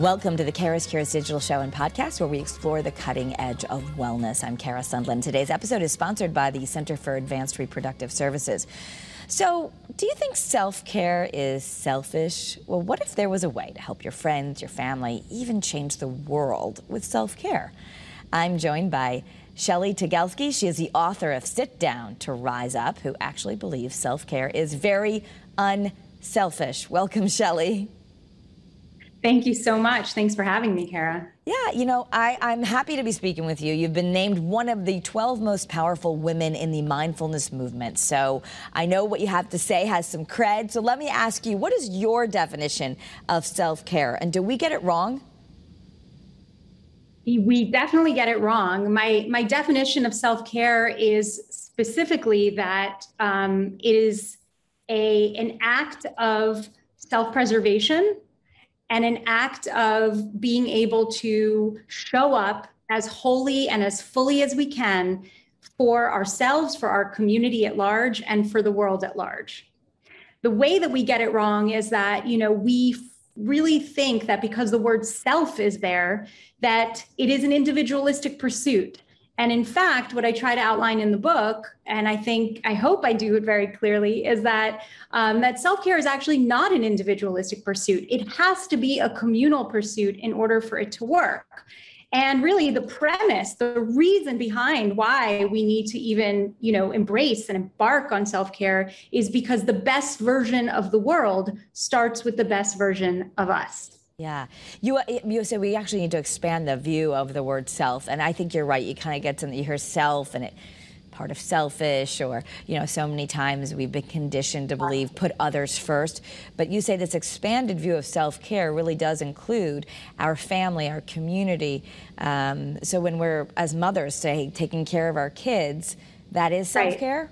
Welcome to the Kara's Cures digital show and podcast where we explore the cutting edge of wellness. I'm Kara Sundlun. Today's episode is sponsored by the Center for Advanced Reproductive Services. So, do you think self care is selfish? Well, what if there was a way to help your friends, your family, even change the world with self care? I'm joined by Shelly Tygielski. She is the author of Sit Down to Rise Up, who actually believes self care is very unselfish. Welcome, Shelly. Thank you so much. Thanks for having me, Kara. Yeah, you know, I, I'm happy to be speaking with you. You've been named one of the 12 most powerful women in the mindfulness movement. So I know what you have to say has some cred. So let me ask you, what is your definition of self care? And do we get it wrong? We definitely get it wrong. My, my definition of self care is specifically that um, it is a, an act of self preservation and an act of being able to show up as wholly and as fully as we can for ourselves, for our community at large, and for the world at large. The way that we get it wrong is that, you know, we really think that because the word self is there, that it is an individualistic pursuit and in fact, what I try to outline in the book, and I think I hope I do it very clearly, is that um, that self care is actually not an individualistic pursuit. It has to be a communal pursuit in order for it to work. And really, the premise, the reason behind why we need to even, you know, embrace and embark on self care is because the best version of the world starts with the best version of us. Yeah, you uh, you said we actually need to expand the view of the word self, and I think you're right. You kind of get something you hear self, and it part of selfish, or you know, so many times we've been conditioned to believe put others first. But you say this expanded view of self care really does include our family, our community. Um, so when we're as mothers, say taking care of our kids, that is self care. Right.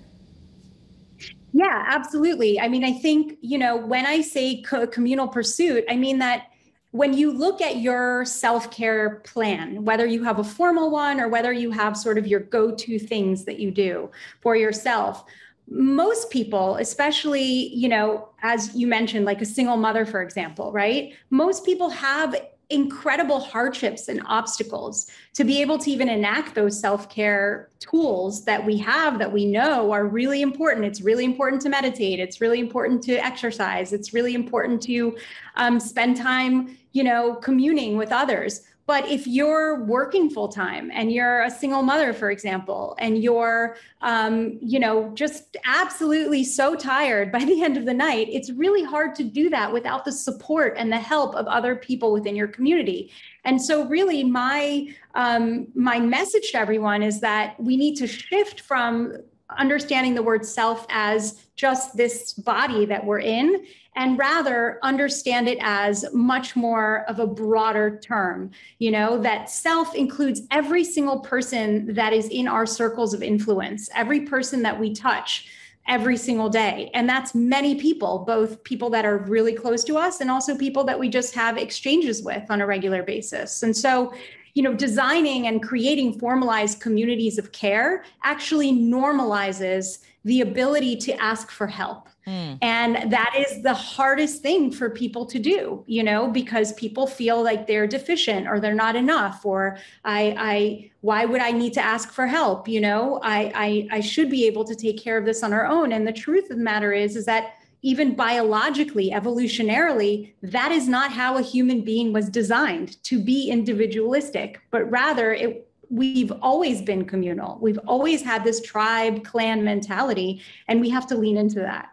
Yeah, absolutely. I mean, I think, you know, when I say co- communal pursuit, I mean that when you look at your self care plan, whether you have a formal one or whether you have sort of your go to things that you do for yourself, most people, especially, you know, as you mentioned, like a single mother, for example, right? Most people have incredible hardships and obstacles to be able to even enact those self-care tools that we have that we know are really important. It's really important to meditate. It's really important to exercise. It's really important to um, spend time you know communing with others but if you're working full time and you're a single mother, for example, and you're, um, you know, just absolutely so tired by the end of the night, it's really hard to do that without the support and the help of other people within your community. And so, really, my um, my message to everyone is that we need to shift from understanding the word self as just this body that we're in and rather understand it as much more of a broader term you know that self includes every single person that is in our circles of influence every person that we touch every single day. And that's many people both people that are really close to us and also people that we just have exchanges with on a regular basis. And so you know designing and creating formalized communities of care actually normalizes the ability to ask for help Mm. And that is the hardest thing for people to do, you know, because people feel like they're deficient or they're not enough, or I, I, why would I need to ask for help? You know, I, I, I should be able to take care of this on our own. And the truth of the matter is, is that even biologically, evolutionarily, that is not how a human being was designed to be individualistic, but rather it we've always been communal. We've always had this tribe clan mentality, and we have to lean into that.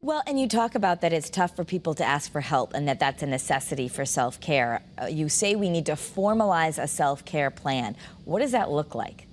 Well, and you talk about that it's tough for people to ask for help and that that's a necessity for self care. Uh, you say we need to formalize a self care plan. What does that look like?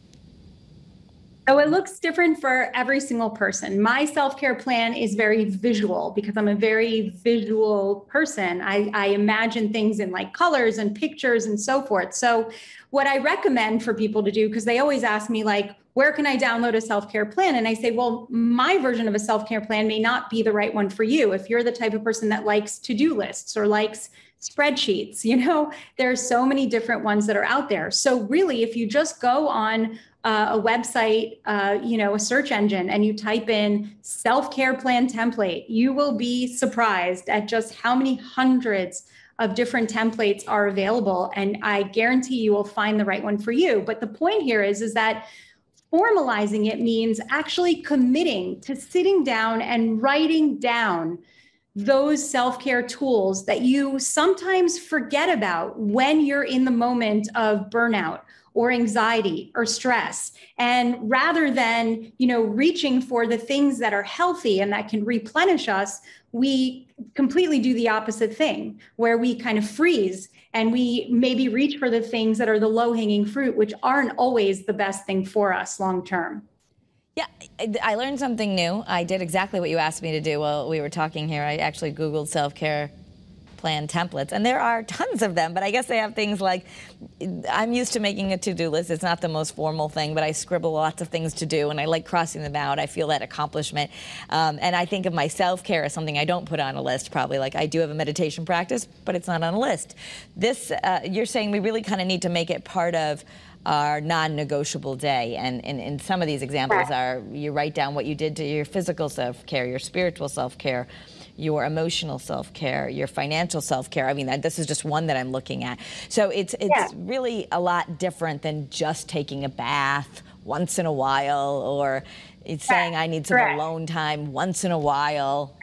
So it looks different for every single person. My self care plan is very visual because I'm a very visual person. I, I, imagine things in like colors and pictures and so forth. So, what I recommend for people to do, because they always ask me, like, where can I download a self care plan? And I say, well, my version of a self care plan may not be the right one for you. If you're the type of person that likes to do lists or likes spreadsheets, you know, there are so many different ones that are out there. So, really, if you just go on uh, a website, uh, you know, a search engine, and you type in self care plan template, you will be surprised at just how many hundreds of different templates are available and I guarantee you will find the right one for you. But the point here is is that formalizing it means actually committing to sitting down and writing down those self care tools that you sometimes forget about when you're in the moment of burnout or anxiety or stress and rather than you know reaching for the things that are healthy and that can replenish us we completely do the opposite thing where we kind of freeze and we maybe reach for the things that are the low hanging fruit which aren't always the best thing for us long term yeah, I learned something new. I did exactly what you asked me to do while we were talking here. I actually Googled self care plan templates, and there are tons of them, but I guess they have things like I'm used to making a to do list. It's not the most formal thing, but I scribble lots of things to do, and I like crossing them out. I feel that accomplishment. Um, and I think of my self care as something I don't put on a list, probably. Like I do have a meditation practice, but it's not on a list. This, uh, you're saying we really kind of need to make it part of our non-negotiable day and, and some of these examples are you write down what you did to your physical self-care your spiritual self-care your emotional self-care your financial self-care. I mean this is just one that i'm looking at. So it's it's yeah. really a lot different than just taking a bath once in a while or it's saying i need some Correct. alone time once in a while.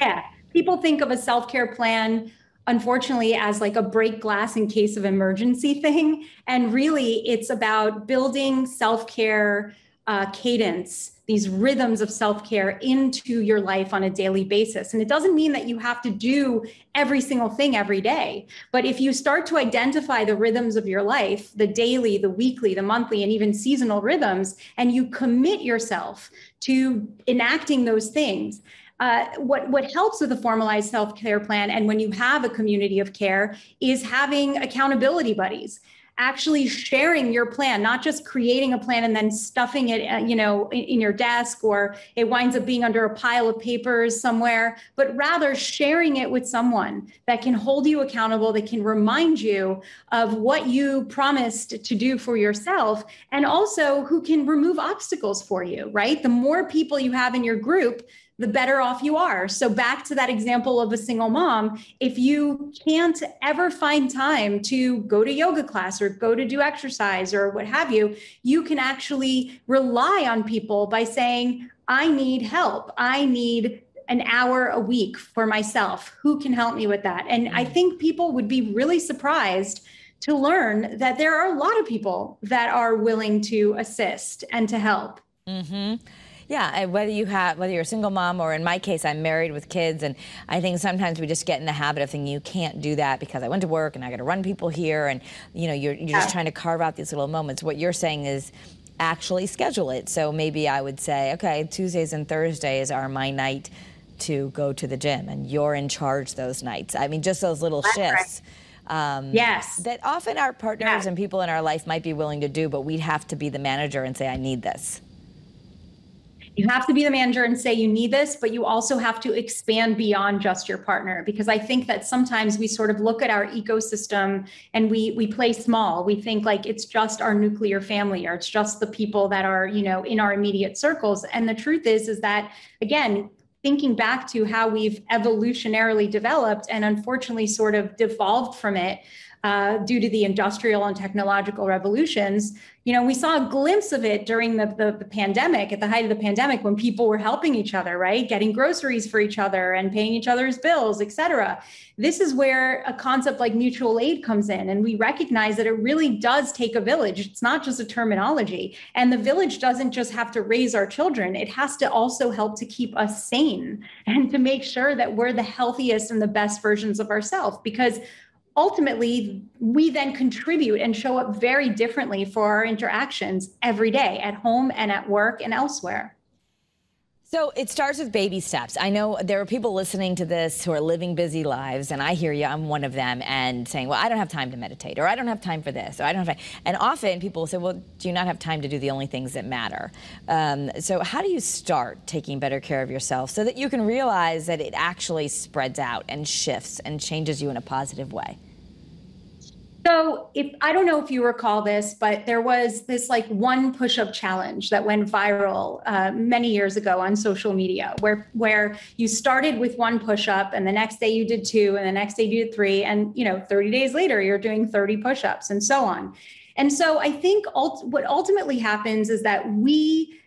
Yeah. People think of a self-care plan unfortunately as like a break glass in case of emergency thing. And really it's about building self-care uh, cadence these rhythms of self-care into your life on a daily basis. And it doesn't mean that you have to do every single thing every day but if you start to identify the rhythms of your life the daily the weekly the monthly and even seasonal rhythms and you commit yourself to enacting those things uh, what what helps with a formalized self care plan and when you have a community of care is having accountability buddies actually sharing your plan not just creating a plan and then stuffing it uh, you know in, in, your desk or it winds up being under a pile of papers somewhere but rather sharing it with someone that can hold you accountable that can remind you of what you promised to do for yourself and also who can remove obstacles for you right? The more people you have in your group the better off you are. So, back to that example of a single mom, if you can't ever find time to go to yoga class or go to do exercise or what have you, you can actually rely on people by saying, I need help. I need an hour a week for myself. Who can help me with that? And I think people would be really surprised to learn that there are a lot of people that are willing to assist and to help. Mm-hmm. Yeah, whether you have whether you're a single mom or in my case I'm married with kids and I think sometimes we just get in the habit of thinking you can't do that because I went to work and I got to run people here and you know you're you're just trying to carve out these little moments. What you're saying is actually schedule it. So maybe I would say, okay, Tuesdays and Thursdays are my night to go to the gym and you're in charge those nights. I mean just those little That's shifts. Right. Um, yes. That often our partners yeah. and people in our life might be willing to do, but we'd have to be the manager and say, I need this. You have to be the manager and say you need this, but you also have to expand beyond just your partner because I think that sometimes we sort of look at our ecosystem and we we play small. We think like it's just our nuclear family or it's just the people that are, you know, in our immediate circles. And the truth is is that again, thinking back to how we've evolutionarily developed and unfortunately sort of devolved from it uh, due to the industrial and technological revolutions. You know, we saw a glimpse of it during the, the, the, pandemic, at the height of the pandemic, when people were helping each other, right? Getting groceries for each other and paying each other's bills, et cetera. This is where a concept like mutual aid comes in. And we recognize that it really does take a village. It's not just a terminology. And the village doesn't just have to raise our children, it has to also help to keep us sane and to make sure that we're the healthiest and the best versions of ourselves. Because ultimately we then contribute and show up very differently for our interactions every day at home and at work and elsewhere so it starts with baby steps. I know there are people listening to this who are living busy lives, and I hear you, I'm one of them, and saying, Well, I don't have time to meditate, or I don't have time for this, or I don't have time. And often people say, Well, do you not have time to do the only things that matter? Um, so, how do you start taking better care of yourself so that you can realize that it actually spreads out and shifts and changes you in a positive way? So, if I don't know if you recall this, but there was this like one push-up challenge that went viral uh, many years ago on social media, where where you started with one push-up, and the next day you did two, and the next day you did three, and you know, 30 days later you're doing 30 push-ups, and so on. And so, I think ult- what ultimately happens is that we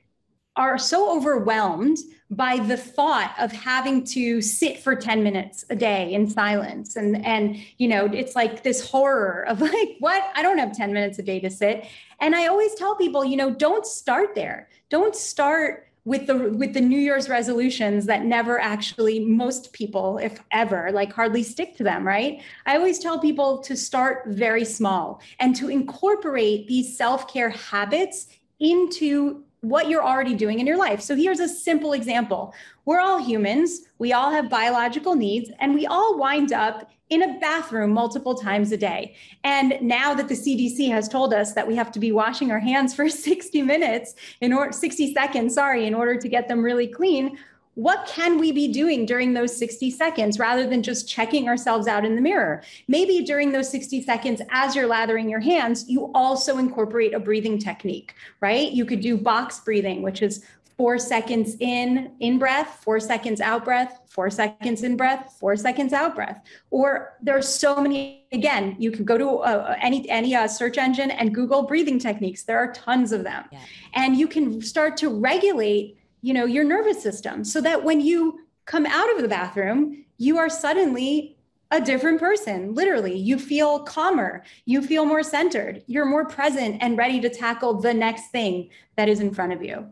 are so overwhelmed by the thought of having to sit for 10 minutes a day in silence. And and you know it's like this horror of like what? I don't have 10 minutes a day to sit. And i always tell people you know don't start there. Don't start with the with the new year's resolutions that never actually most people if ever like hardly stick to them right? I always tell people to start very small and to incorporate these self-care habits into what you're already doing in your life. So here's a simple example. We're all humans, we all have biological needs, and we all wind up in a bathroom multiple times a day. And now that the CDC has told us that we have to be washing our hands for 60 minutes in order 60 seconds, sorry, in order to get them really clean, what can we be doing during those 60 seconds rather than just checking ourselves out in the mirror? Maybe during those 60 seconds, as you're lathering your hands, you also incorporate a breathing technique, right? You could do box breathing, which is four seconds in, in breath, four seconds out breath, four seconds in breath, four seconds out breath. Or there's so many, again, you can go to uh, any, any uh, search engine and Google breathing techniques. There are tons of them. Yeah. And you can start to regulate you know your nervous system so that when you come out of the bathroom you are suddenly a different person literally. You feel calmer. You feel more centered. You're more present and ready to tackle the next thing that is in front of you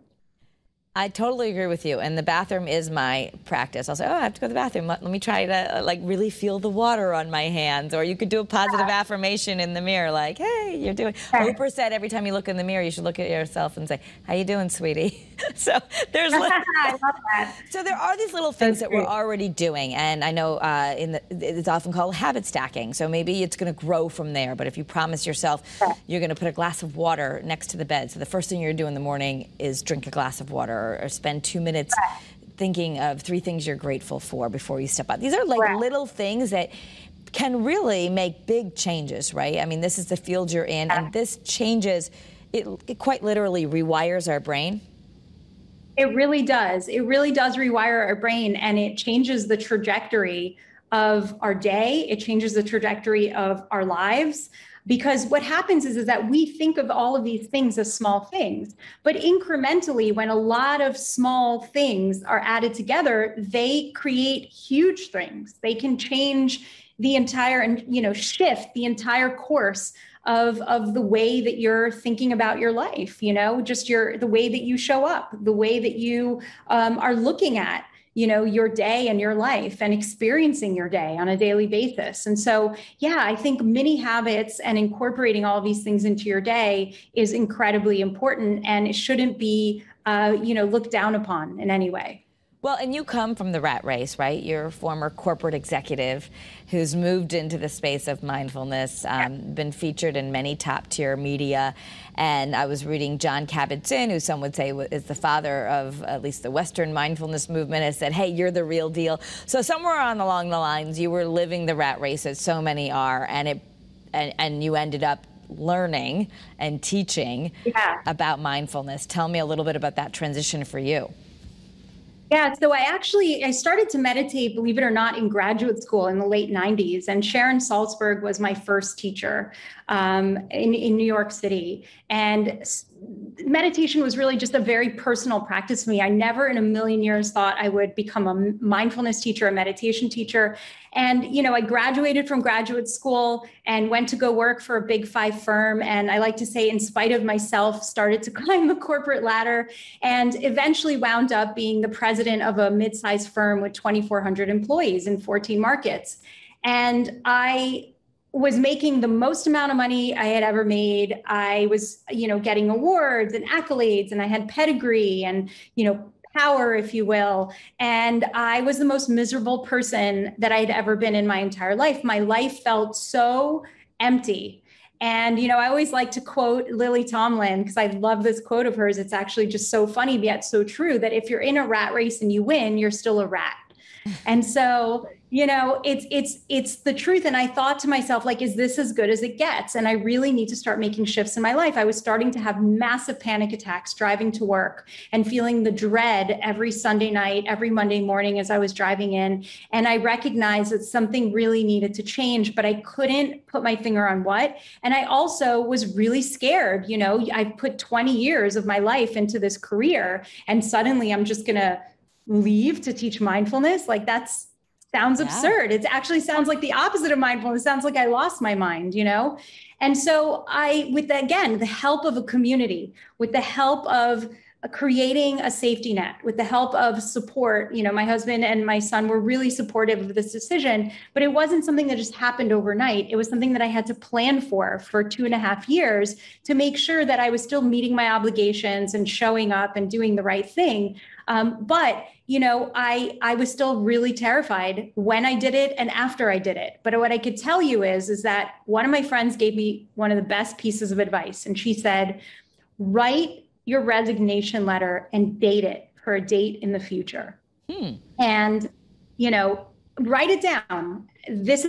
I totally agree with you. And the bathroom is my practice. I'll say, oh, I have to go to the bathroom. Let, let me try to like really feel the water on my hands. Or you could do a positive yeah. affirmation in the mirror, like, hey, you're doing. Yeah. Oprah said every time you look in the mirror, you should look at yourself and say, how you doing, sweetie? so there's. Little, I love that. So there are these little things That's that we're already doing, and I know uh, in the, it's often called habit stacking. So maybe it's going to grow from there. But if you promise yourself you're going to put a glass of water next to the bed, so the first thing you're doing in the morning is drink a glass of water or, or spend two minutes right. thinking of three things you're grateful for before you step out. These are like right. little things that can really make big changes, right? I mean, this is the field you're in, and this changes, it, it quite literally rewires our brain. It really does. It really does rewire our brain, and it changes the trajectory of our day. It changes the trajectory of our lives because what happens is, is that we think of all of these things as small things but incrementally when a lot of small things are added together they create huge things. They can change the entire and you know shift the entire course of of the way that you're thinking about your life you know just your the way that you show up the way that you um, are looking at you know your day and your life and experiencing your day on a daily basis. And so yeah i think mini habits and incorporating all these things into your day is incredibly important and it shouldn't be uh, you know looked down upon in any way well, and you come from the rat race, right? You're a former corporate executive who's moved into the space of mindfulness, um, been featured in many top tier media. And I was reading Jon Kabat-Zinn, who some would say is the father of at least the Western mindfulness movement, has said, hey, you're the real deal. So somewhere on along the lines, you were living the rat race, as so many are, and it, and, and you ended up learning and teaching yeah. about mindfulness. Tell me a little bit about that transition for you. Yeah, so I actually I started to meditate, believe it or not, in graduate school in the late '90s, and Sharon Salzberg was my first teacher um, in in New York City. And meditation was really just a very personal practice for me. I never in a million years thought I would become a mindfulness teacher, a meditation teacher. And, you know, I graduated from graduate school and went to go work for a big five firm. And I like to say, in spite of myself, started to climb the corporate ladder and eventually wound up being the president of a mid sized firm with 2,400 employees in 14 markets. And I was making the most amount of money I had ever made. I was, you know, getting awards and accolades, and I had pedigree and, you know, power, if you will. And I was the most miserable person that I'd ever been in my entire life. My life felt so empty. And, you know, I always like to quote Lily Tomlin because I love this quote of hers. It's actually just so funny, yet so true that if you're in a rat race and you win, you're still a rat. And so, you know it's it's it's the truth. And i thought to myself like is this as good as it gets? And i really need to start making shifts in my life. I was starting to have massive panic attacks driving to work and feeling the dread every sunday night every monday morning as i was driving in. And i recognized that something really needed to change but i couldn't put my finger on what. And i also was really scared you know i've put 20 years of my life into this career and suddenly i'm just going to leave to teach mindfulness. Like that's sounds yeah. absurd. It actually sounds like the opposite of mindfulness. It sounds like I lost my mind, you know? And so I, with the, again, the help of a community, with the help of creating a safety net with the help of support. You know my husband and my son were really supportive of this decision but it wasn't something that just happened overnight. It was something that i had to plan for for two and a half years to make sure that i was still meeting my obligations and showing up and doing the right thing. Um, but you know i i was still really terrified when i did it and after i did it. But what i could tell you is is that one of my friends gave me one of the best pieces of advice. And she said write your resignation letter and date it for a date in the future hmm. and you know write it down this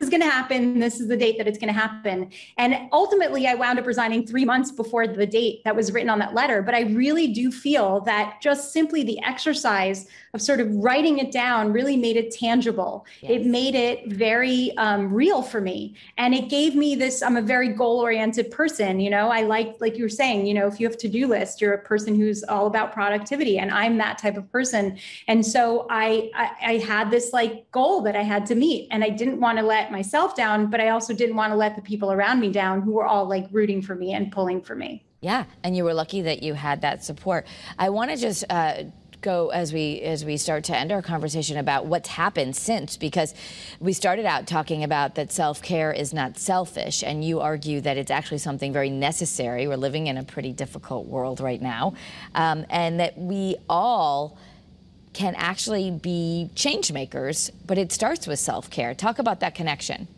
is going to happen. This is the date that it's going to happen. And ultimately, I wound up resigning three months before the date that was written on that letter. But I really do feel that just simply the exercise of sort of writing it down really made it tangible. Yes. It made it very um, real for me. And it gave me this I'm a very goal oriented person. You know, I like, like you were saying, you know, if you have to do list, you're a person who's all about productivity. And I'm that type of person. And so I, I, I had this like goal that I had to meet. And I didn't want to let myself down, but I also didn't want to let the people around me down who were all like rooting for me and pulling for me. Yeah, and you were lucky that you had that support. I want to just uh, go as we as we start to end our conversation about what's happened since because we started out talking about that self-care is not selfish and you argue that it's actually something very necessary we're living in a pretty difficult world right now um, and that we all can actually be change makers, but it starts with self care. Talk about that connection.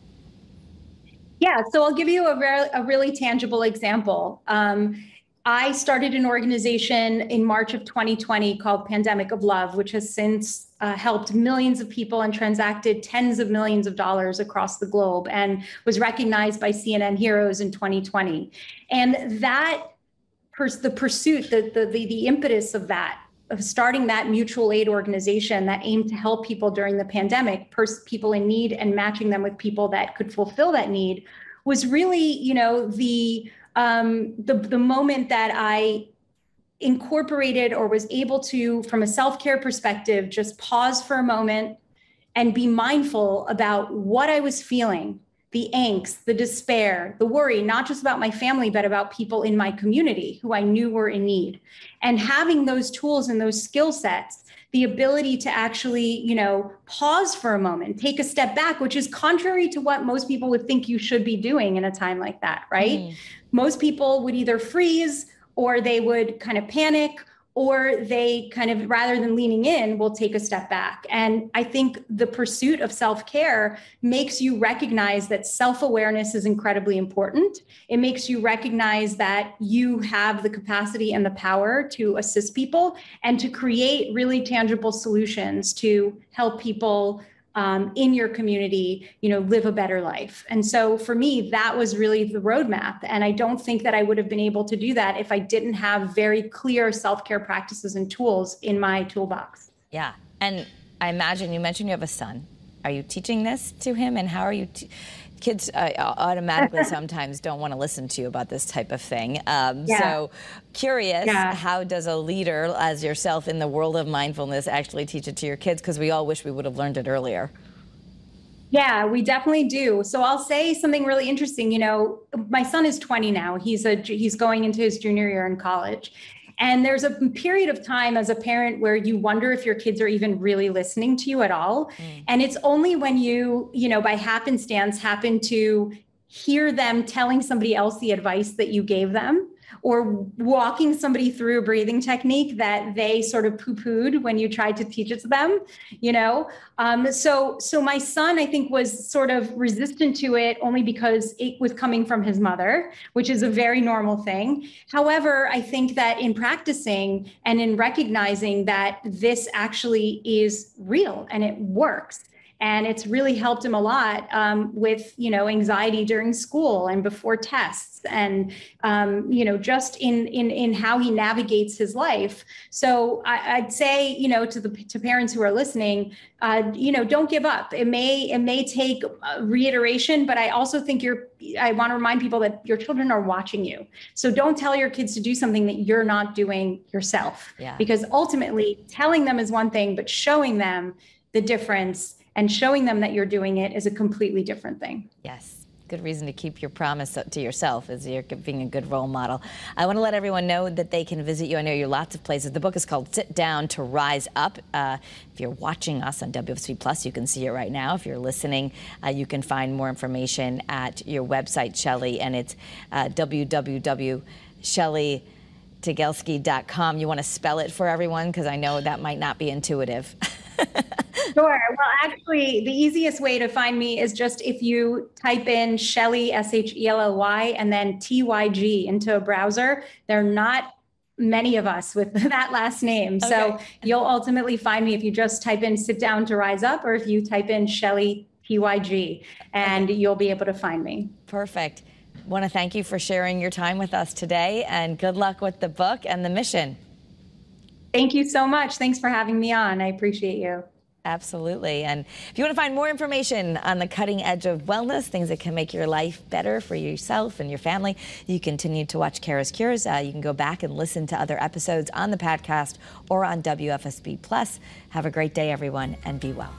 Yeah, so I'll give you a, re- a really tangible example. Um, I started an organization in March of 2020 called Pandemic of Love, which has since uh, helped millions of people and transacted tens of millions of dollars across the globe and was recognized by CNN Heroes in 2020. And that, pers- the pursuit, the, the, the, the impetus of that of starting that mutual aid organization that aimed to help people during the pandemic, pers- people in need, and matching them with people that could fulfill that need, was really, you know, the um, the the moment that I incorporated or was able to, from a self care perspective, just pause for a moment and be mindful about what I was feeling the angst, the despair, the worry, not just about my family, but about people in my community who I knew were in need. And having those tools and those skill sets, the ability to actually, you know, pause for a moment, take a step back, which is contrary to what most people would think you should be doing in a time like that, right? Mm. Most people would either freeze or they would kind of panic or they kind of rather than leaning in will take a step back. And i think the pursuit of self-care makes you recognize that self-awareness is incredibly important. It makes you recognize that you have the capacity and the power to assist people and to create really tangible solutions to help people um, in your community, you know, live a better life. And so for me, that was really the roadmap. And I don't think that I would have been able to do that if I didn't have very clear self care practices and tools in my toolbox. Yeah. And I imagine you mentioned you have a son. Are you teaching this to him? And how are you? Kids uh, automatically sometimes don't want to listen to you about this type of thing. Um, yeah. So, curious, yeah. how does a leader as yourself in the world of mindfulness actually teach it to your kids? Because we all wish we would have learned it earlier. Yeah, we definitely do. So I'll say something really interesting. You know, my son is 20 now. He's a he's going into his junior year in college. And there's a period of time as a parent where you wonder if your kids are even really listening to you at all. Mm. And it's only when you, you know, by happenstance happen to hear them telling somebody else the advice that you gave them or walking somebody through a breathing technique that they sort of poo-pooed when you tried to teach it to them you know? Um, so so my son i think was sort of resistant to it only because it was coming from his mother which is a very normal thing. However i think that in practicing and in recognizing that this actually is real and it works and it's really helped him a lot um, with you know anxiety during school and before tests and um, you know just in in in how he navigates his life. So I, would say you know to the to parents who are listening uh, you know don't give up. It may it may take reiteration but i also think you're i want to remind people that your children are watching you. So don't tell your kids to do something that you're not doing yourself. Yeah. because ultimately telling them is one thing but showing them the difference and showing them that you're doing it is a completely different thing. Yes good reason to keep your promise to yourself as you're being a good role model. I want to let everyone know that they can visit you. I know you're lots of places. The book is called Sit Down to Rise Up. Uh, if you're watching us on WFSB Plus, you can see it right now. If you're listening, uh, you can find more information at your website, Shelly, and it's uh. You want to spell it for everyone because I know that might not be intuitive. Sure. Well, actually, the easiest way to find me is just if you type in Shelly, S H E L L Y, and then T Y G into a browser. There are not many of us with that last name. Okay. So you'll ultimately find me if you just type in sit down to rise up or if you type in Shelly TYG and you'll be able to find me. Perfect. Want to thank you for sharing your time with us today and good luck with the book and the mission. Thank you so much. Thanks for having me on. I appreciate you. Absolutely. And if you want to find more information on the cutting edge of wellness, things that can make your life better for yourself and your family, you continue to watch Kara's Cures. Uh, you can go back and listen to other episodes on the podcast or on WFSB Plus. Have a great day, everyone, and be well.